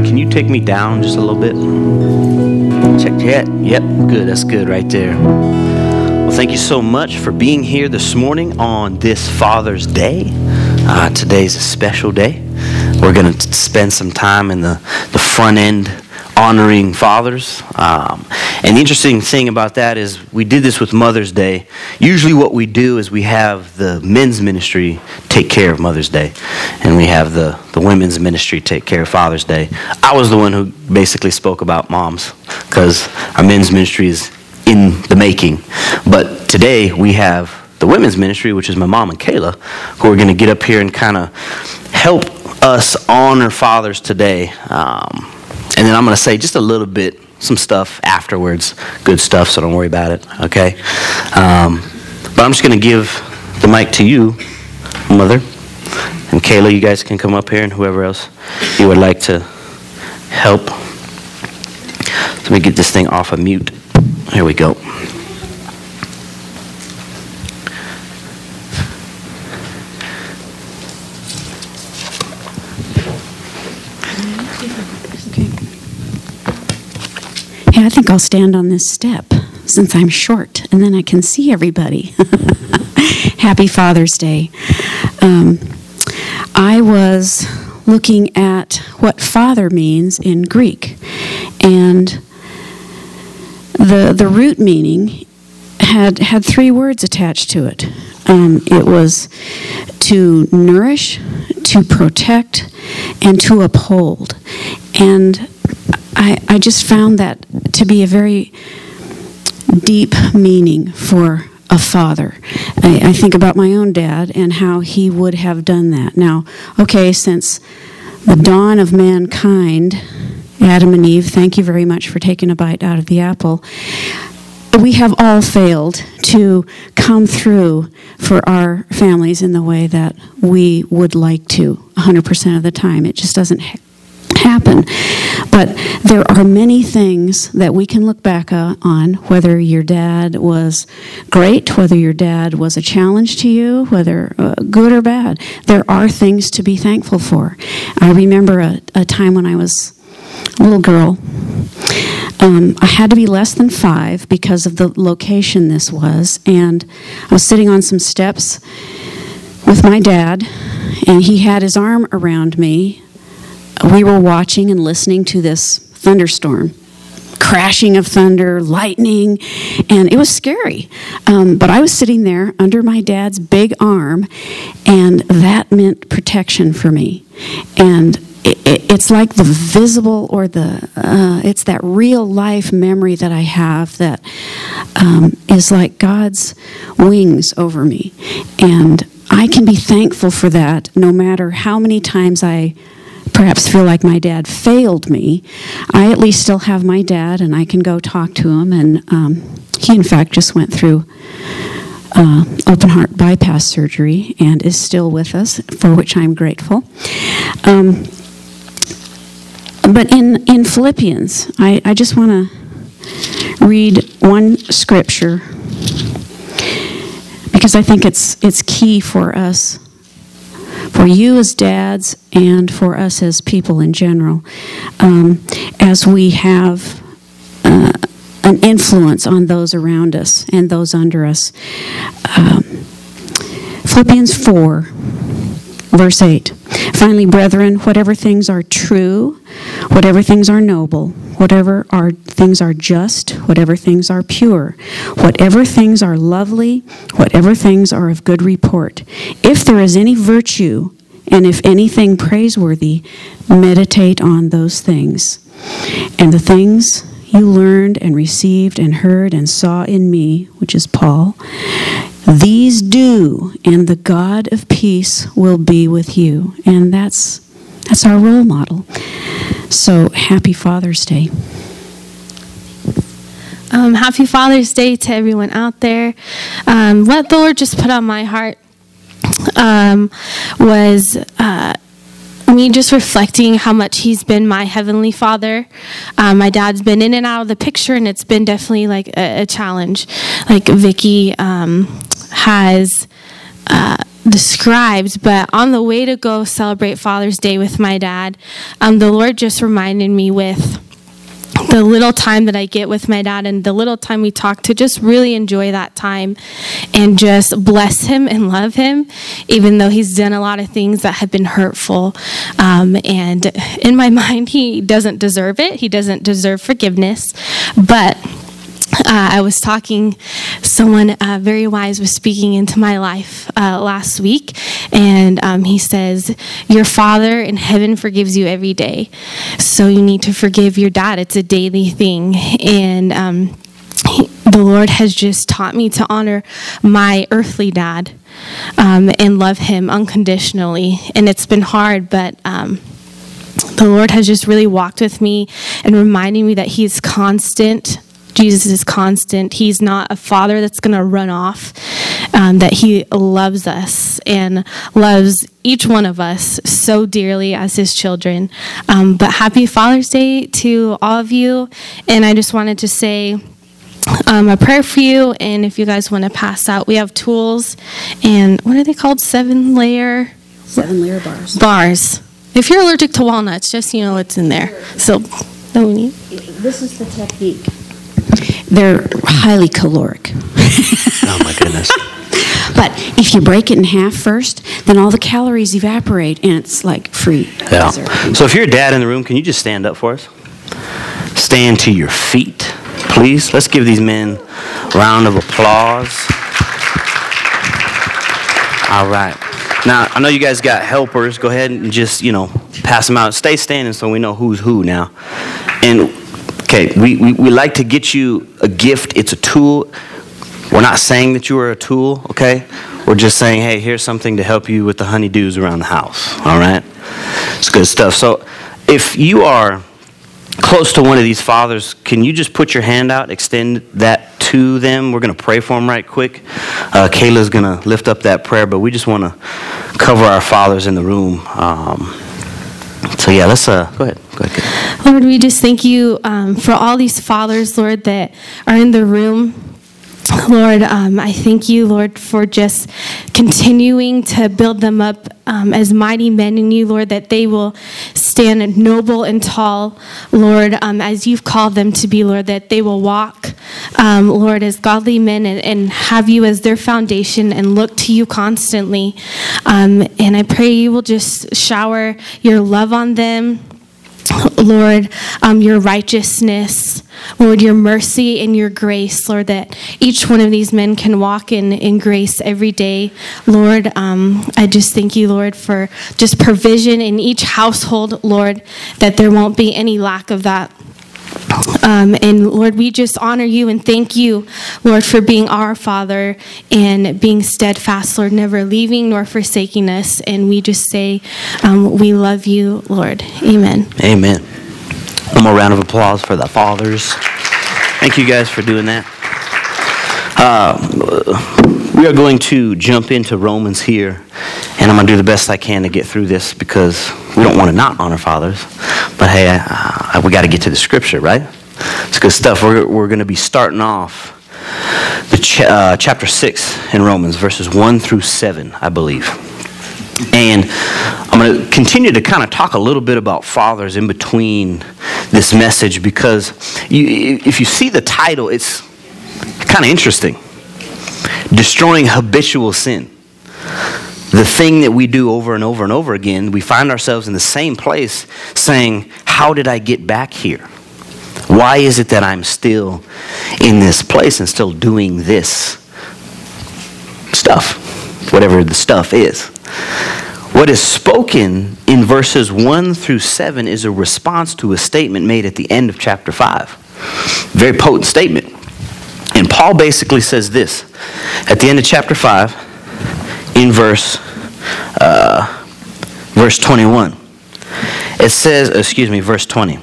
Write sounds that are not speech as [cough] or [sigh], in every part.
Can you take me down just a little bit? Check yet? Yep, good. That's good right there. Well, thank you so much for being here this morning on this Father's Day. Uh, today's a special day. We're going to spend some time in the, the front end honoring fathers. Um, and the interesting thing about that is we did this with Mother's Day. Usually, what we do is we have the men's ministry take care of Mother's Day, and we have the, the women's ministry take care of Father's Day. I was the one who basically spoke about moms because our men's ministry is in the making. But today we have the women's ministry, which is my mom and Kayla, who are going to get up here and kind of help us honor fathers today. Um, and then I'm going to say just a little bit, some stuff afterwards, good stuff, so don't worry about it, okay? Um, but I'm just going to give the mic to you, Mother. And Kayla, you guys can come up here, and whoever else you would like to help. Let me get this thing off of mute. Here we go. Yeah, I think I'll stand on this step since I'm short and then I can see everybody. [laughs] Happy Father's Day. Um, I was looking at what father means in Greek, and the, the root meaning had, had three words attached to it. Um, it was to nourish, to protect, and to uphold. And I, I just found that to be a very deep meaning for a father. I, I, think about my own dad and how he would have done that. Now, okay, since the dawn of mankind, Adam and Eve, thank you very much for taking a bite out of the apple. We have all failed to come through for our families in the way that we would like to 100% of the time. It just doesn't happen. But there are many things that we can look back uh, on, whether your dad was great, whether your dad was a challenge to you, whether uh, good or bad. There are things to be thankful for. I remember a, a time when I was a little girl. Um, I had to be less than five because of the location this was, and I was sitting on some steps with my dad, and he had his arm around me we were watching and listening to this thunderstorm crashing of thunder, lightning, and it was scary. Um, but I was sitting there under my dad's big arm, and that meant protection for me. And it, it, it's like the visible or the, uh, it's that real life memory that I have that um, is like God's wings over me. And I can be thankful for that no matter how many times I perhaps feel like my dad failed me, I at least still have my dad and I can go talk to him. And um, he, in fact, just went through uh, open heart bypass surgery and is still with us, for which I'm grateful. Um, but in, in Philippians, I, I just want to read one scripture because I think it's, it's key for us for you as dads and for us as people in general, um, as we have uh, an influence on those around us and those under us. Um, Philippians 4, verse 8. Finally, brethren, whatever things are true, whatever things are noble, whatever are things are just, whatever things are pure, whatever things are lovely, whatever things are of good report, if there is any virtue and if anything praiseworthy, meditate on those things. And the things you learned and received and heard and saw in me, which is Paul, these do, and the God of peace will be with you. And that's that's our role model. So happy Father's Day. Um, happy Father's Day to everyone out there. Um, what the Lord just put on my heart um, was uh, me just reflecting how much he's been my heavenly father. Um, my dad's been in and out of the picture, and it's been definitely like a, a challenge. Like Vicky um, has. Uh, described, but on the way to go celebrate Father's Day with my dad, um, the Lord just reminded me with the little time that I get with my dad and the little time we talk to just really enjoy that time and just bless him and love him, even though he's done a lot of things that have been hurtful. Um, and in my [laughs] mind, he doesn't deserve it, he doesn't deserve forgiveness. But uh, I was talking, someone uh, very wise was speaking into my life uh, last week, and um, he says, Your Father in heaven forgives you every day. So you need to forgive your dad. It's a daily thing. And um, he, the Lord has just taught me to honor my earthly dad um, and love him unconditionally. And it's been hard, but. Um, the Lord has just really walked with me and reminding me that He is constant Jesus is constant. He's not a father that's going to run off, um, that he loves us and loves each one of us so dearly as his children. Um, but happy Father's Day to all of you. And I just wanted to say, um, a prayer for you, and if you guys want to pass out, we have tools and what are they called? Seven layer Seven layer bars. bars. If you're allergic to walnuts, just you know it's in there. So, no need. This is the technique. They're highly caloric. Oh my goodness. [laughs] But if you break it in half first, then all the calories evaporate and it's like free. Yeah. dessert. So if you're a dad in the room, can you just stand up for us? Stand to your feet, please. Let's give these men a round of applause. All right. Now, I know you guys got helpers. Go ahead and just, you know, pass them out. Stay standing so we know who's who now. And, okay, we, we, we like to get you a gift. It's a tool. We're not saying that you are a tool, okay? We're just saying, hey, here's something to help you with the honeydews around the house, all right? It's good stuff. So if you are close to one of these fathers, can you just put your hand out, extend that to them? We're going to pray for them right quick. Uh, Kayla's going to lift up that prayer, but we just want to cover our fathers in the room. Um, so yeah, let's uh, go ahead. Go ahead. Lord, we just thank you um, for all these fathers, Lord, that are in the room. Lord, um, I thank you, Lord, for just continuing to build them up um, as mighty men in you, Lord, that they will stand noble and tall, Lord, um, as you've called them to be, Lord, that they will walk, um, Lord, as godly men and, and have you as their foundation and look to you constantly. Um, and I pray you will just shower your love on them. Lord, um, your righteousness, Lord, your mercy and your grace, Lord, that each one of these men can walk in, in grace every day. Lord, um, I just thank you, Lord, for just provision in each household, Lord, that there won't be any lack of that. Um, and Lord, we just honor you and thank you, Lord, for being our Father and being steadfast, Lord, never leaving nor forsaking us. And we just say, um, we love you, Lord. Amen. Amen. One more round of applause for the fathers. Thank you guys for doing that. Uh, we are going to jump into Romans here, and I'm going to do the best I can to get through this because we don't want to not honor fathers. But hey, uh, we got to get to the scripture, right? It's good stuff. We're, we're going to be starting off the ch- uh, chapter 6 in Romans, verses 1 through 7, I believe. And I'm going to continue to kind of talk a little bit about fathers in between this message because you, if you see the title, it's kind of interesting. Destroying habitual sin. The thing that we do over and over and over again, we find ourselves in the same place saying, How did I get back here? Why is it that I'm still in this place and still doing this stuff? Whatever the stuff is. What is spoken in verses 1 through 7 is a response to a statement made at the end of chapter 5. Very potent statement. Paul basically says this at the end of chapter 5, in verse, uh, verse 21. It says, excuse me, verse 20.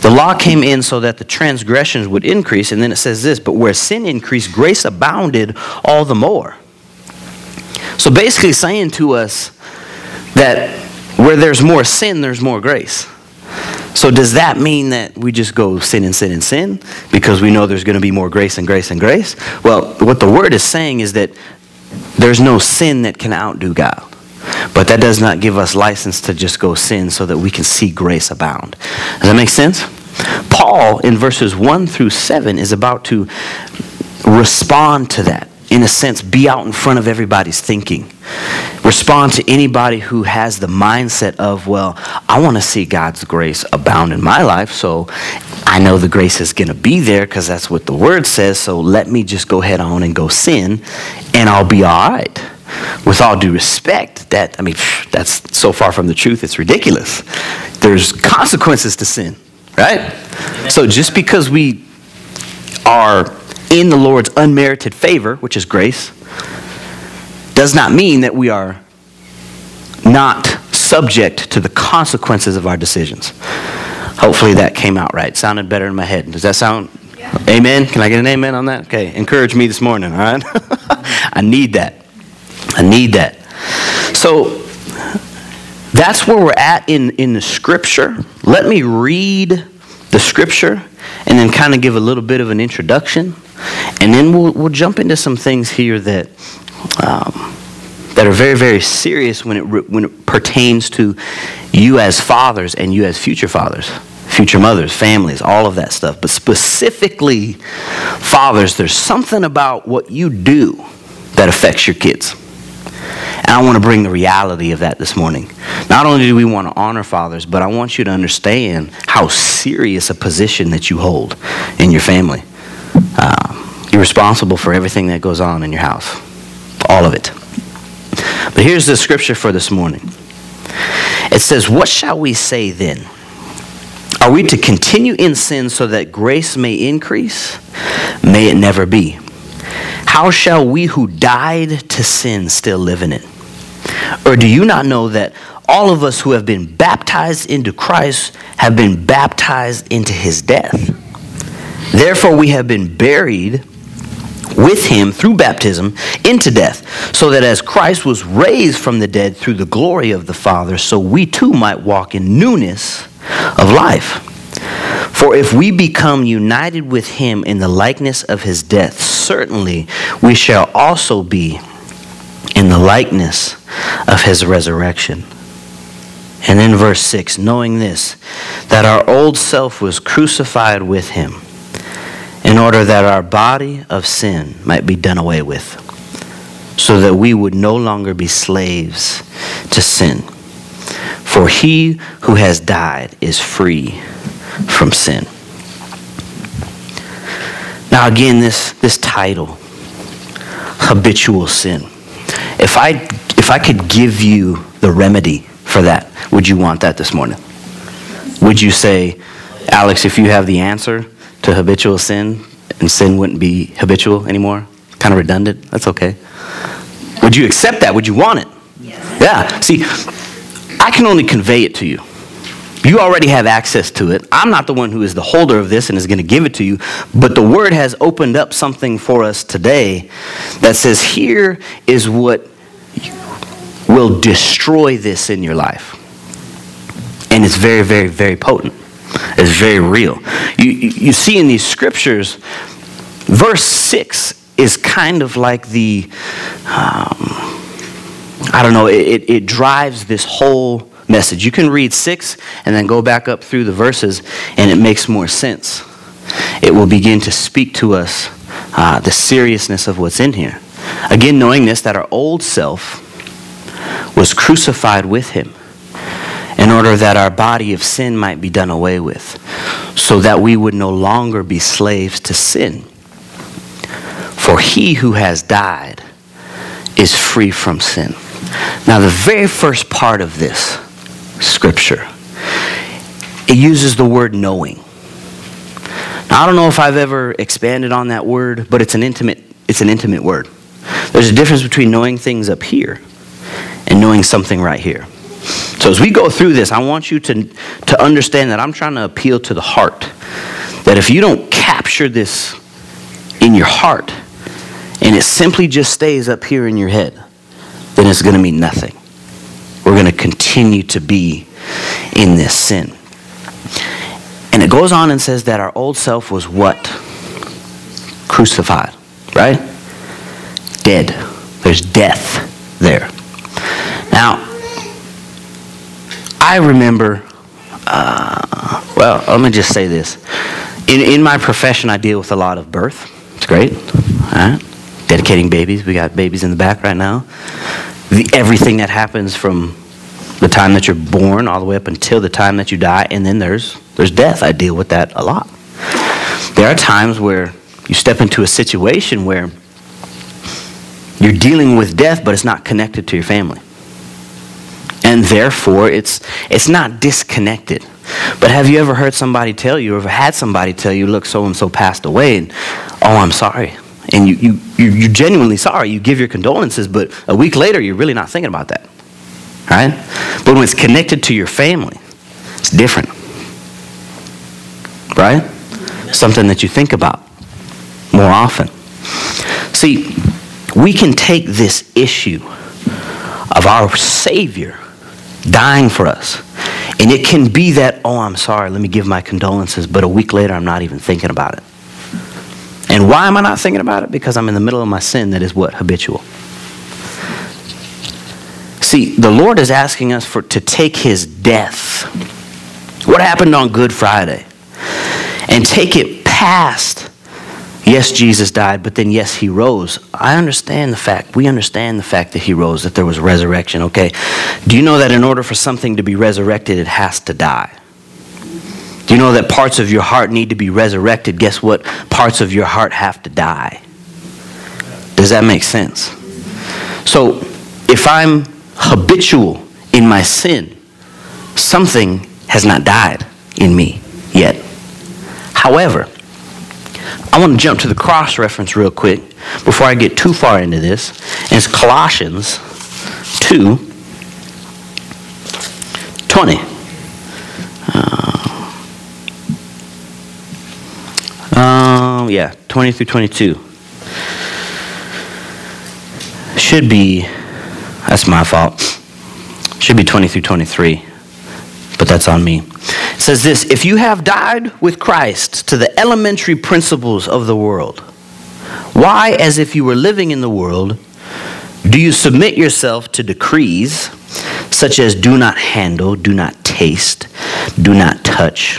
The law came in so that the transgressions would increase, and then it says this, but where sin increased, grace abounded all the more. So basically saying to us that where there's more sin, there's more grace. So does that mean that we just go sin and sin and sin because we know there's going to be more grace and grace and grace? Well, what the word is saying is that there's no sin that can outdo God. But that does not give us license to just go sin so that we can see grace abound. Does that make sense? Paul, in verses 1 through 7, is about to respond to that. In a sense, be out in front of everybody's thinking. Respond to anybody who has the mindset of, well, I want to see God's grace abound in my life, so I know the grace is going to be there because that's what the word says, so let me just go head on and go sin, and I'll be all right with all due respect, that, I mean, that's so far from the truth, it's ridiculous. There's consequences to sin, right? So just because we are in the Lord's unmerited favor, which is grace, does not mean that we are not subject to the consequences of our decisions. Hopefully that came out right. Sounded better in my head. Does that sound? Yeah. Amen? Can I get an amen on that? Okay. Encourage me this morning, all right? [laughs] I need that. I need that. So that's where we're at in, in the scripture. Let me read the scripture and then kind of give a little bit of an introduction. And then we'll, we'll jump into some things here that, um, that are very, very serious when it, when it pertains to you as fathers and you as future fathers, future mothers, families, all of that stuff. But specifically, fathers, there's something about what you do that affects your kids. And I want to bring the reality of that this morning. Not only do we want to honor fathers, but I want you to understand how serious a position that you hold in your family. Uh, you're responsible for everything that goes on in your house, all of it. But here's the scripture for this morning it says, What shall we say then? Are we to continue in sin so that grace may increase? May it never be. How shall we who died to sin still live in it? Or do you not know that all of us who have been baptized into Christ have been baptized into his death? Therefore, we have been buried with him through baptism into death, so that as Christ was raised from the dead through the glory of the Father, so we too might walk in newness of life. For if we become united with him in the likeness of his death, certainly we shall also be in the likeness of his resurrection. And in verse 6, knowing this, that our old self was crucified with him, in order that our body of sin might be done away with, so that we would no longer be slaves to sin. For he who has died is free from sin. Now, again, this, this title, habitual sin. If I, if I could give you the remedy for that, would you want that this morning? Would you say, Alex, if you have the answer to habitual sin and sin wouldn't be habitual anymore? Kind of redundant? That's okay. Would you accept that? Would you want it? Yes. Yeah. See, I can only convey it to you. You already have access to it. I'm not the one who is the holder of this and is going to give it to you, but the Word has opened up something for us today that says, here is what will destroy this in your life. And it's very, very, very potent. It's very real. You, you see in these scriptures, verse 6 is kind of like the, um, I don't know, it, it drives this whole message. You can read six and then go back up through the verses, and it makes more sense. It will begin to speak to us uh, the seriousness of what's in here. Again, knowing this, that our old self was crucified with him in order that our body of sin might be done away with, so that we would no longer be slaves to sin. For he who has died is free from sin. Now, the very first part of this scripture. It uses the word knowing. Now, I don't know if I've ever expanded on that word, but it's an intimate, it's an intimate word. There's a difference between knowing things up here and knowing something right here. So as we go through this, I want you to, to understand that I'm trying to appeal to the heart. That if you don't capture this in your heart and it simply just stays up here in your head, then it's going to mean nothing continue to be in this sin. And it goes on and says that our old self was what? Crucified, right? Dead. There's death there. Now, I remember, uh, well, let me just say this. In, in my profession, I deal with a lot of birth. It's great. All right? Dedicating babies. We got babies in the back right now. The, everything that happens from the time that you're born all the way up until the time that you die, and then there's, there's death. I deal with that a lot. There are times where you step into a situation where you're dealing with death, but it's not connected to your family. And therefore, it's, it's not disconnected. But have you ever heard somebody tell you, or had somebody tell you, look, so and so passed away, and oh, I'm sorry. And you, you, you're genuinely sorry. You give your condolences, but a week later, you're really not thinking about that. Right? But when it's connected to your family, it's different. Right? Something that you think about more often. See, we can take this issue of our Savior dying for us, and it can be that, oh, I'm sorry, let me give my condolences, but a week later, I'm not even thinking about it. And why am I not thinking about it? Because I'm in the middle of my sin that is what? Habitual. See, the Lord is asking us for to take his death. What happened on Good Friday? And take it past yes, Jesus died, but then yes, he rose. I understand the fact, we understand the fact that he rose, that there was resurrection, okay? Do you know that in order for something to be resurrected, it has to die? Do you know that parts of your heart need to be resurrected? Guess what? Parts of your heart have to die. Does that make sense? So, if I'm habitual in my sin, something has not died in me yet. However, I want to jump to the cross reference real quick before I get too far into this. And it's Colossians 2 20. Uh, um, yeah, 20 through 22. Should be that's my fault. Should be 20 through 23, but that's on me. It says this If you have died with Christ to the elementary principles of the world, why, as if you were living in the world, do you submit yourself to decrees such as do not handle, do not taste, do not touch,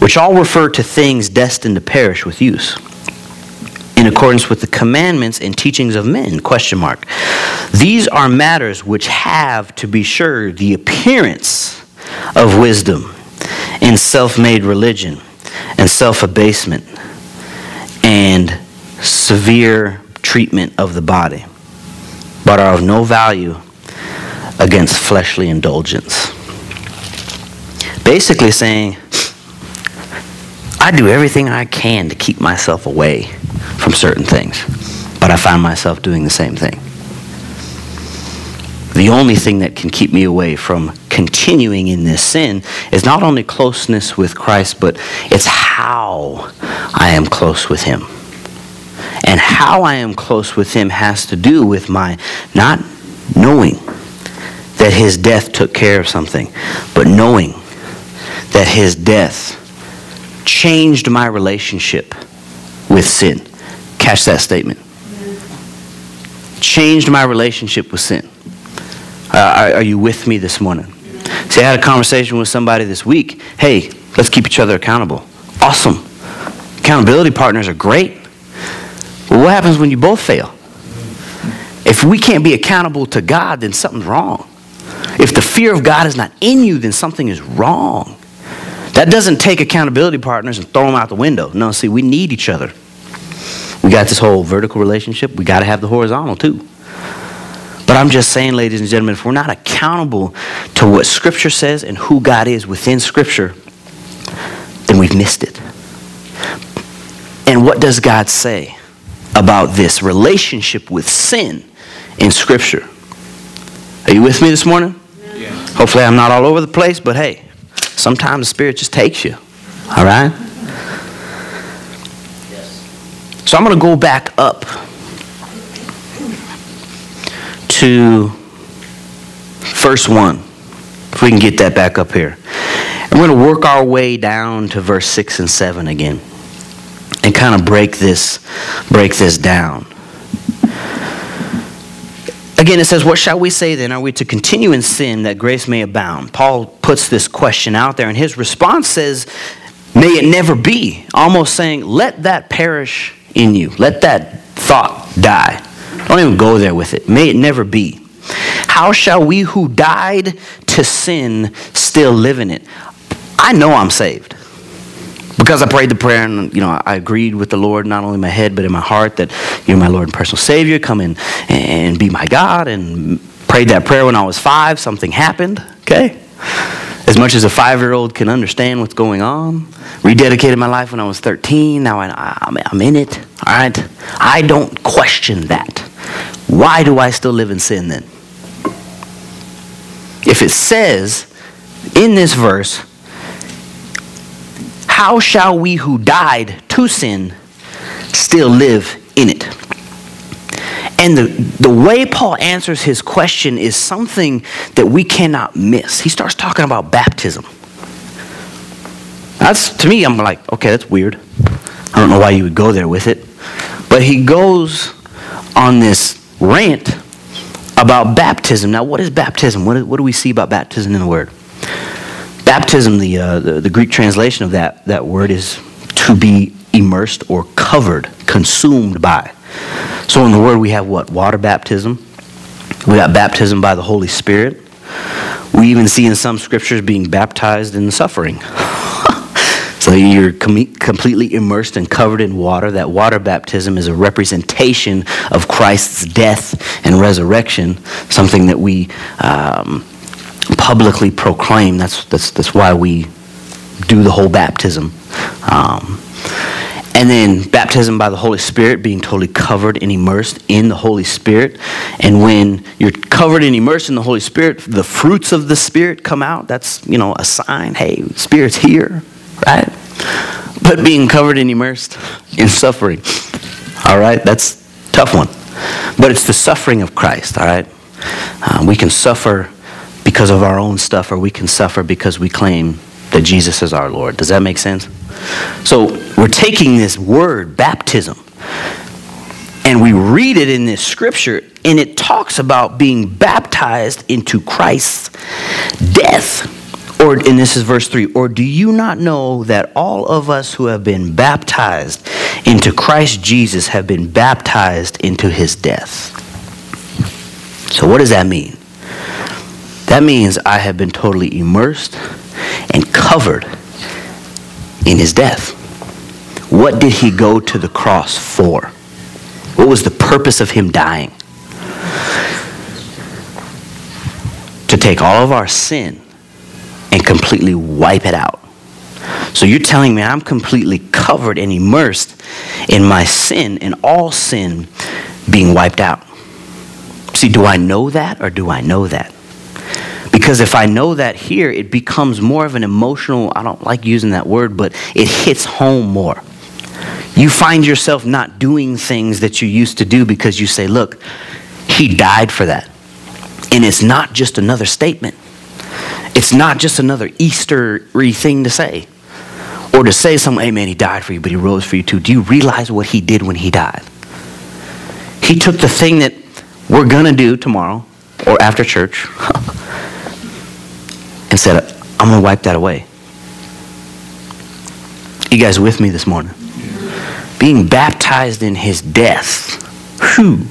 which all refer to things destined to perish with use? In accordance with the commandments and teachings of men question mark. These are matters which have to be sure the appearance of wisdom in self-made religion and self-abasement and severe treatment of the body but are of no value against fleshly indulgence. Basically saying I do everything I can to keep myself away from certain things, but I find myself doing the same thing. The only thing that can keep me away from continuing in this sin is not only closeness with Christ, but it's how I am close with Him. And how I am close with Him has to do with my not knowing that His death took care of something, but knowing that His death changed my relationship with sin. Catch that statement. Changed my relationship with sin. Uh, are, are, you with me this morning? See, I had a conversation with somebody this week. Hey, let's keep each other accountable. Awesome. Accountability partners are great. Well, what happens when you both fail? If we can't be accountable to God, then something's wrong. If the fear of God is not in you, then something is wrong. That doesn't take accountability partners and throw them out the window. No, see, we need each other. We got this whole vertical relationship. We got to have the horizontal too. But I'm just saying, ladies and gentlemen, if we're not accountable to what Scripture says and who God is within Scripture, then we've missed it. And what does God say about this relationship with sin in Scripture? Are you with me this morning? Yeah. Hopefully, I'm not all over the place, but hey, Sometimes the Spirit just takes you. All right? So I'm going to go back up to verse 1. If we can get that back up here. And we're going to work our way down to verse 6 and 7 again and kind of break this break this down. Again, it says, What shall we say then? Are we to continue in sin that grace may abound? Paul puts this question out there, and his response says, May it never be. Almost saying, Let that perish in you. Let that thought die. Don't even go there with it. May it never be. How shall we who died to sin still live in it? I know I'm saved because I prayed the prayer and you know I agreed with the Lord not only in my head but in my heart that you're my Lord and personal Savior. Come in and be my God. And prayed that prayer when I was five. Something happened. Okay, as much as a five-year-old can understand what's going on. Rededicated my life when I was 13. Now I, I'm in it. All right. I don't question that. Why do I still live in sin then? If it says in this verse how shall we who died to sin still live in it? And the, the way Paul answers his question is something that we cannot miss. He starts talking about baptism. That's, to me, I'm like, okay, that's weird. I don't know why you would go there with it. But he goes on this rant about baptism. Now, what is baptism? What, what do we see about baptism in the Word? Baptism, the, uh, the, the Greek translation of that, that word is to be immersed or covered, consumed by. So in the word we have what? Water baptism. We got baptism by the Holy Spirit. We even see in some scriptures being baptized in suffering. [laughs] so you're com- completely immersed and covered in water. That water baptism is a representation of Christ's death and resurrection, something that we um, publicly proclaim. That's, that's, that's why we do the whole baptism. Um, and then baptism by the Holy Spirit, being totally covered and immersed in the Holy Spirit. And when you're covered and immersed in the Holy Spirit, the fruits of the Spirit come out. That's, you know, a sign, hey, Spirit's here, right? But being covered and immersed in suffering, all right, that's tough one. But it's the suffering of Christ, all right? Uh, we can suffer because of our own stuff, or we can suffer because we claim that Jesus is our Lord. Does that make sense? So we're taking this word, baptism, and we read it in this scripture, and it talks about being baptized into Christ's death. Or, and this is verse 3 Or do you not know that all of us who have been baptized into Christ Jesus have been baptized into his death? So, what does that mean? That means I have been totally immersed covered in his death. What did he go to the cross for? What was the purpose of him dying? To take all of our sin and completely wipe it out. So you're telling me I'm completely covered and immersed in my sin and all sin being wiped out. See, do I know that or do I know that? Because if I know that here, it becomes more of an emotional, I don't like using that word, but it hits home more. You find yourself not doing things that you used to do because you say, look, he died for that. And it's not just another statement. It's not just another Eastery thing to say. Or to say something, man, he died for you, but he rose for you too. Do you realize what he did when he died? He took the thing that we're going to do tomorrow or after church [laughs] and said, I'm going to wipe that away. You guys with me this morning? Being baptized in his death. Whew.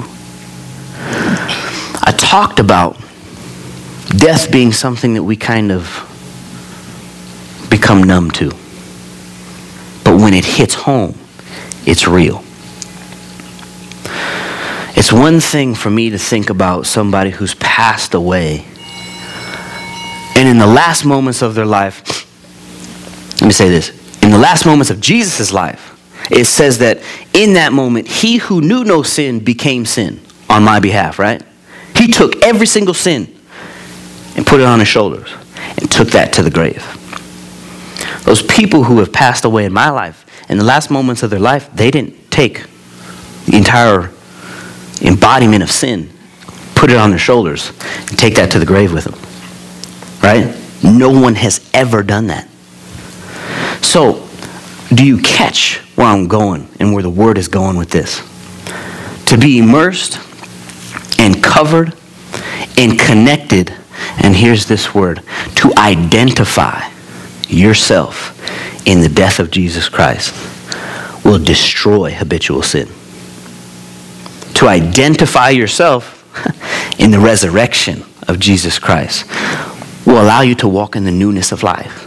I talked about death being something that we kind of become numb to. But when it hits home, it's real. It's one thing for me to think about somebody who's passed away and in the last moments of their life, let me say this in the last moments of Jesus' life, it says that in that moment, he who knew no sin became sin on my behalf, right? He took every single sin and put it on his shoulders and took that to the grave. Those people who have passed away in my life, in the last moments of their life, they didn't take the entire embodiment of sin, put it on their shoulders, and take that to the grave with them. Right? No one has ever done that. So, do you catch where I'm going and where the word is going with this? To be immersed and covered and connected, and here's this word to identify yourself in the death of Jesus Christ will destroy habitual sin. To identify yourself [laughs] in the resurrection of Jesus Christ will allow you to walk in the newness of life.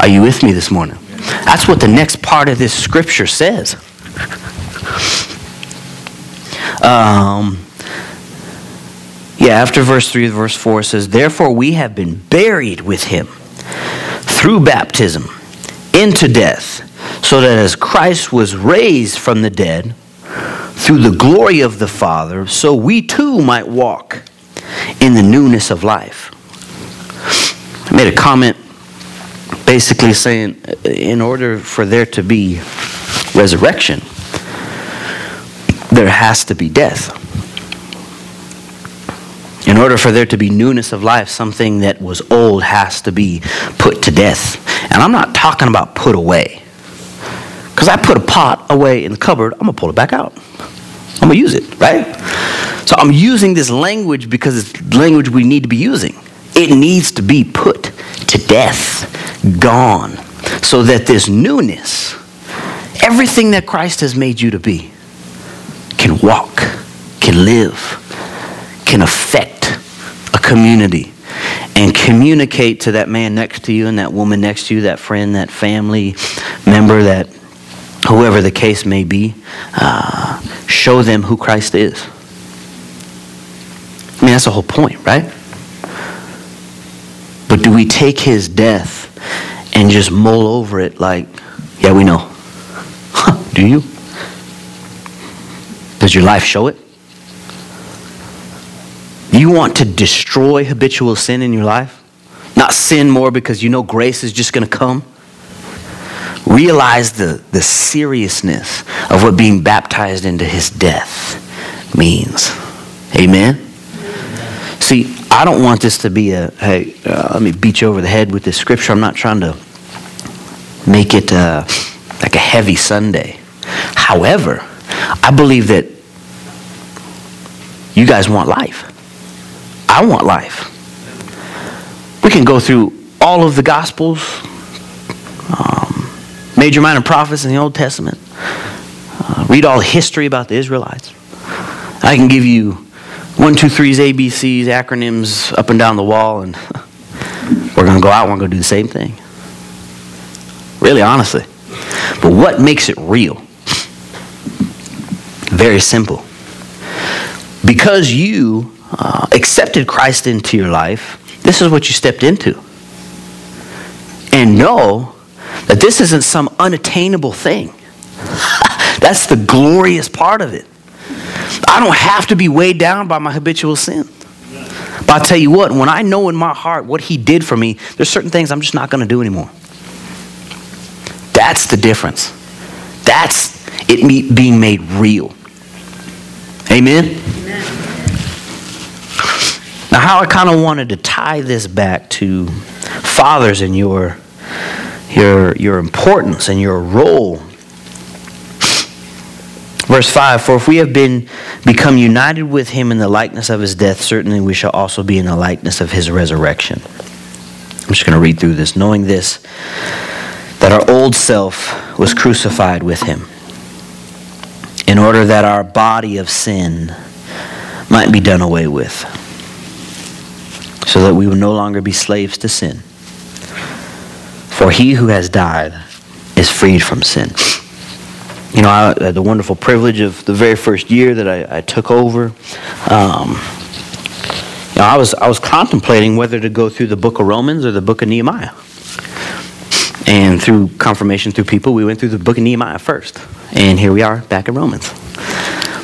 Are you with me this morning? That's what the next part of this scripture says. Um, yeah, after verse 3, verse 4 says, Therefore we have been buried with him through baptism into death, so that as Christ was raised from the dead through the glory of the Father, so we too might walk in the newness of life. I made a comment basically saying, in order for there to be resurrection, there has to be death. In order for there to be newness of life, something that was old has to be put to death. And I'm not talking about put away. Because I put a pot away in the cupboard, I'm going to pull it back out. I'm going to use it, right? So I'm using this language because it's language we need to be using. It needs to be put to death, gone, so that this newness, everything that Christ has made you to be, can walk, can live, can affect a community and communicate to that man next to you and that woman next to you, that friend, that family member, that whoever the case may be, uh, show them who Christ is. I mean, that's the whole point, right? But do we take his death and just mull over it like, yeah, we know? do you? Does your life show it? You want to destroy habitual sin in your life? Not sin more because you know grace is just going to come? Realize the, the seriousness of what being baptized into his death means. Amen? See, I don't want this to be a, hey, uh, let me beat you over the head with this scripture. I'm not trying to make it uh, like a heavy Sunday. However, I believe that you guys want life. I want life. We can go through all of the Gospels, um, major minor prophets in the Old Testament, uh, read all the history about the Israelites. I can give you one, two, threes, ABCs, acronyms up and down the wall, and [laughs] we're going to go out and we're going to do the same thing. Really, honestly. But what makes it real? Very simple. Because you uh, accepted Christ into your life, this is what you stepped into. And know that this isn't some unattainable thing. [laughs] That's the glorious part of it. I don't have to be weighed down by my habitual sin. But I'll tell you what, when I know in my heart what He did for me, there's certain things I'm just not going to do anymore. That's the difference. That's it being made real. Amen? Amen. Now, how I kind of wanted to tie this back to fathers and your, your, your importance and your role. Verse 5 For if we have been become united with him in the likeness of his death, certainly we shall also be in the likeness of his resurrection. I'm just going to read through this. Knowing this, that our old self was crucified with him, in order that our body of sin might be done away with, so that we will no longer be slaves to sin. For he who has died is freed from sin. You know, I had the wonderful privilege of the very first year that I, I took over. Um, you know, I was I was contemplating whether to go through the book of Romans or the book of Nehemiah. And through confirmation through people, we went through the book of Nehemiah first. And here we are back in Romans.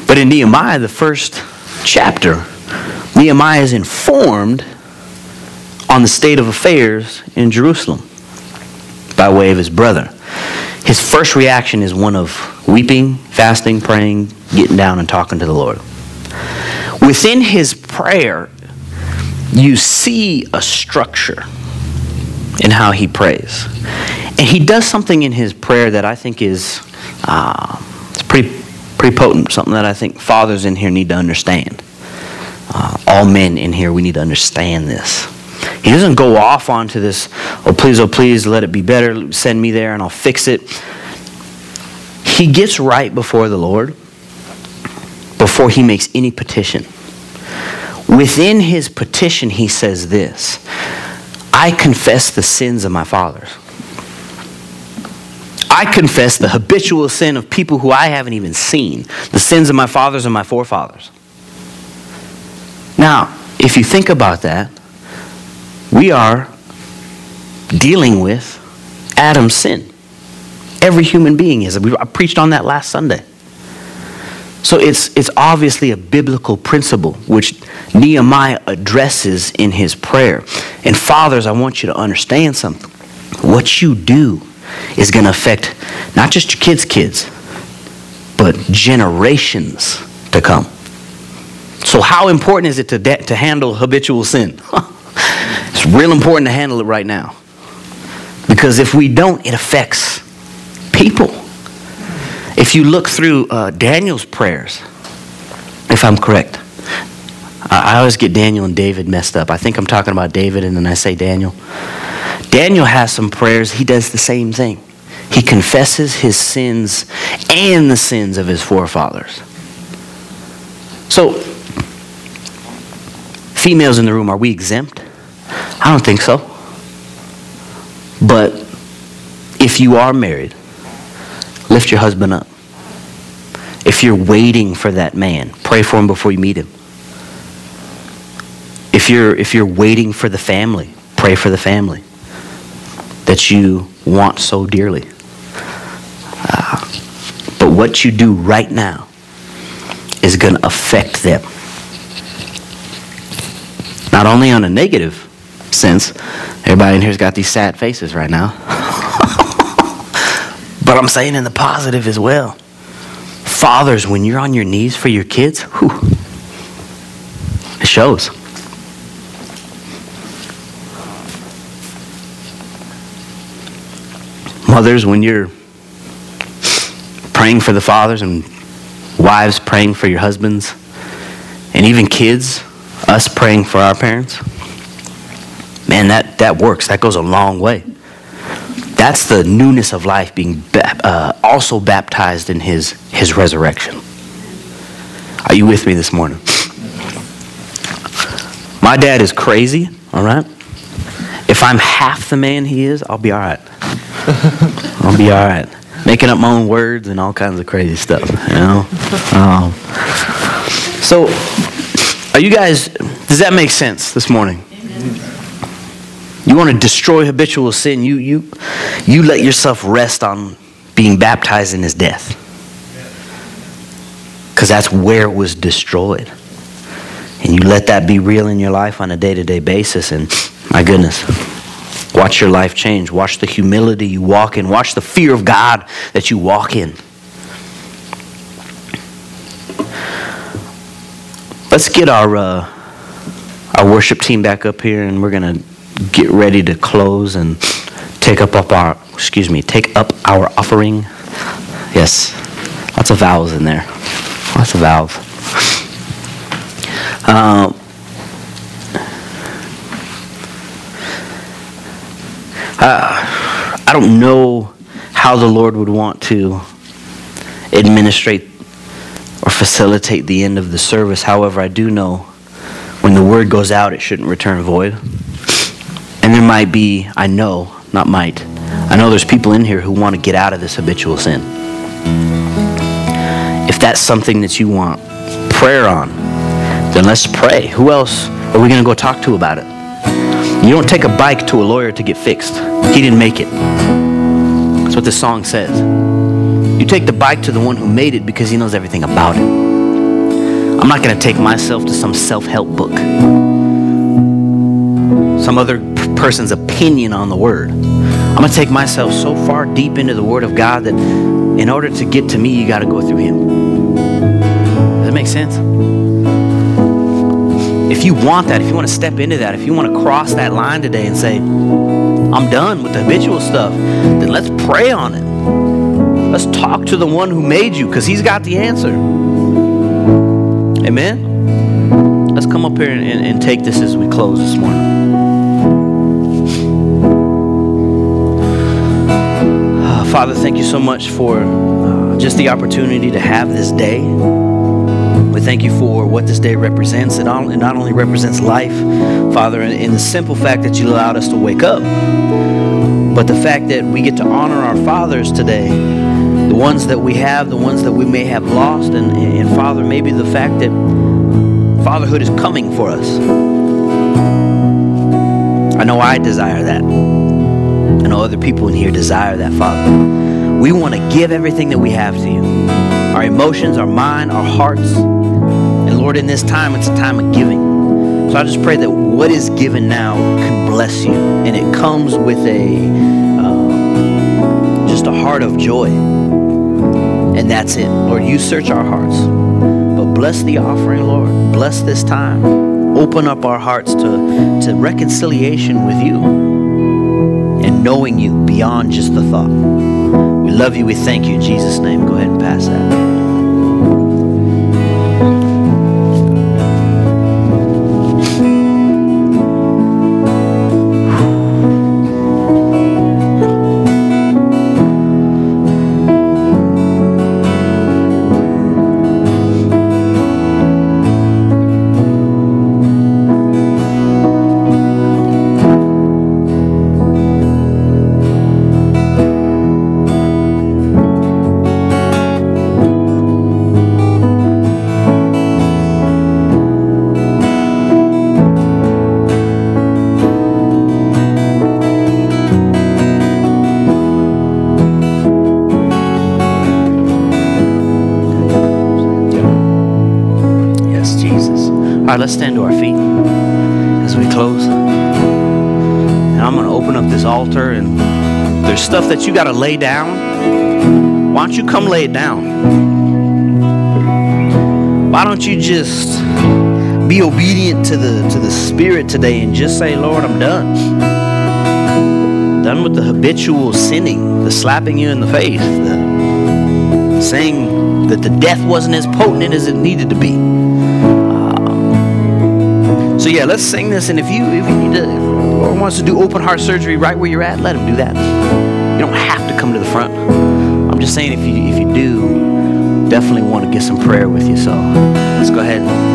But in Nehemiah, the first chapter, Nehemiah is informed on the state of affairs in Jerusalem by way of his brother. His first reaction is one of weeping, fasting, praying, getting down and talking to the Lord. Within his prayer, you see a structure in how he prays. And he does something in his prayer that I think is uh, it's pretty, pretty potent, something that I think fathers in here need to understand. uh, all men in here, we need to understand this. He doesn't go off onto this, oh, please, oh, please, let it be better. Send me there and I'll fix it. He gets right before the Lord before he makes any petition. Within his petition, he says this I confess the sins of my fathers. I confess the habitual sin of people who I haven't even seen, the sins of my fathers and my forefathers. Now, if you think about that, we are dealing with Adam's sin. Every human being is. I preached on that last Sunday. So it's, it's obviously a biblical principle which Nehemiah addresses in his prayer. And fathers, I want you to understand something. What you do is going to affect not just your kids' kids, but generations to come. So, how important is it to, de- to handle habitual sin? [laughs] it's real important to handle it right now. Because if we don't, it affects people. If you look through uh, Daniel's prayers, if I'm correct, I always get Daniel and David messed up. I think I'm talking about David and then I say Daniel. Daniel has some prayers, he does the same thing. He confesses his sins and the sins of his forefathers. So, females in the room, are we exempt? I don't think so. But if you are married, lift your husband up. If you're waiting for that man, pray for him before you meet him. If you're, if you're waiting for the family, pray for the family that you want so dearly. Uh, but what you do right now is going to affect them. Not only on a negative sense, everybody in here's got these sad faces right now. But I'm saying in the positive as well. Fathers, when you're on your knees for your kids, whew, it shows. Mothers, when you're praying for the fathers and wives praying for your husbands, and even kids, us praying for our parents, man, that, that works. That goes a long way. That's the newness of life being uh, also baptized in his, his resurrection. Are you with me this morning? My dad is crazy, all right? If I'm half the man he is, I'll be all right. I'll be all right. Making up my own words and all kinds of crazy stuff, you know? Um, so, are you guys, does that make sense this morning? You want to destroy habitual sin, you, you, you let yourself rest on being baptized in his death. Because that's where it was destroyed. And you let that be real in your life on a day to day basis, and my goodness, Watch your life change. Watch the humility you walk in. Watch the fear of God that you walk in. Let's get our uh, our worship team back up here, and we're gonna get ready to close and take up, up our excuse me take up our offering. Yes, lots of vowels in there. Lots of vowels. Uh, Uh, I don't know how the Lord would want to administrate or facilitate the end of the service. However, I do know when the word goes out, it shouldn't return void. And there might be, I know, not might, I know there's people in here who want to get out of this habitual sin. If that's something that you want prayer on, then let's pray. Who else are we going to go talk to about it? You don't take a bike to a lawyer to get fixed. He didn't make it. That's what the song says. You take the bike to the one who made it because he knows everything about it. I'm not going to take myself to some self help book, some other person's opinion on the word. I'm going to take myself so far deep into the word of God that in order to get to me, you got to go through him. Does that make sense? If you want that, if you want to step into that, if you want to cross that line today and say, I'm done with the habitual stuff, then let's pray on it. Let's talk to the one who made you because he's got the answer. Amen? let's come up here and, and, and take this as we close this morning. Father, thank you so much for uh, just the opportunity to have this day. We thank you for what this day represents. It not, it not only represents life, Father, in, in the simple fact that you allowed us to wake up, but the fact that we get to honor our fathers today, the ones that we have, the ones that we may have lost, and, and Father, maybe the fact that fatherhood is coming for us. I know I desire that. I know other people in here desire that, Father. We want to give everything that we have to you our emotions, our mind, our hearts. And Lord, in this time, it's a time of giving. So I just pray that what is given now can bless you. And it comes with a uh, just a heart of joy. And that's it. Lord, you search our hearts. But bless the offering, Lord. Bless this time. Open up our hearts to, to reconciliation with you knowing you beyond just the thought. We love you. We thank you in Jesus' name. Go ahead and pass that. Stuff that you got to lay down. Why don't you come lay it down? Why don't you just be obedient to the to the Spirit today and just say, Lord, I'm done. Done with the habitual sinning, the slapping you in the face, the saying that the death wasn't as potent as it needed to be. Uh, so yeah, let's sing this. And if you if you need to, or wants to do open heart surgery right where you're at, let him do that. You don't have to come to the front. I'm just saying if you if you do, definitely want to get some prayer with you. So let's go ahead.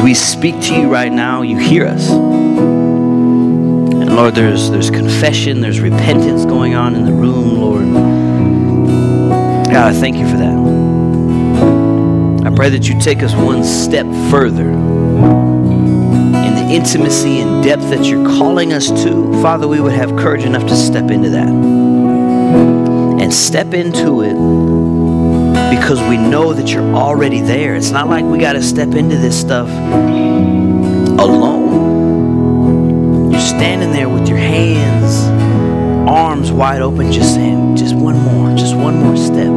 As we speak to you right now, you hear us. And Lord, there's there's confession, there's repentance going on in the room, Lord. God, I thank you for that. I pray that you take us one step further in the intimacy and depth that you're calling us to. Father, we would have courage enough to step into that. And step into it because we know that you're already there. It's not like we got to step into this stuff alone. You're standing there with your hands, arms wide open, just saying, just one more, just one more step.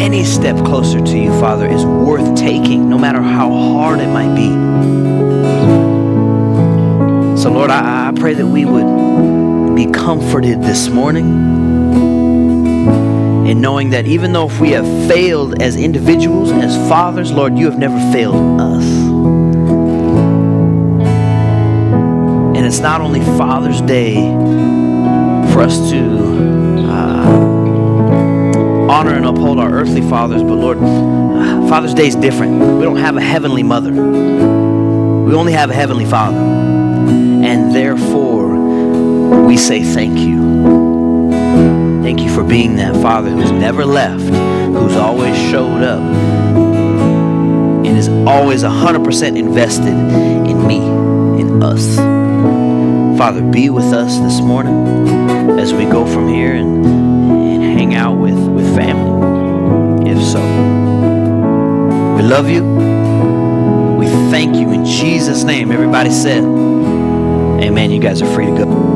any step closer to you, Father, is worth taking, no matter how hard it might be. So, Lord, I, I pray that we would be comforted this morning in knowing that even though if we have failed as individuals, as fathers, Lord, you have never failed us. And it's not only Father's Day for us to uh, honor and uphold our earthly fathers, but Lord, uh, Father's Day is different. We don't have a heavenly mother, we only have a heavenly Father. And therefore, we say thank you. Thank you for being that Father who's never left, who's always showed up, and is always 100% invested in me, in us. Father, be with us this morning as we go from here and, and hang out with, with family, if so. We love you. We thank you in Jesus' name. Everybody said, Amen. You guys are free to go.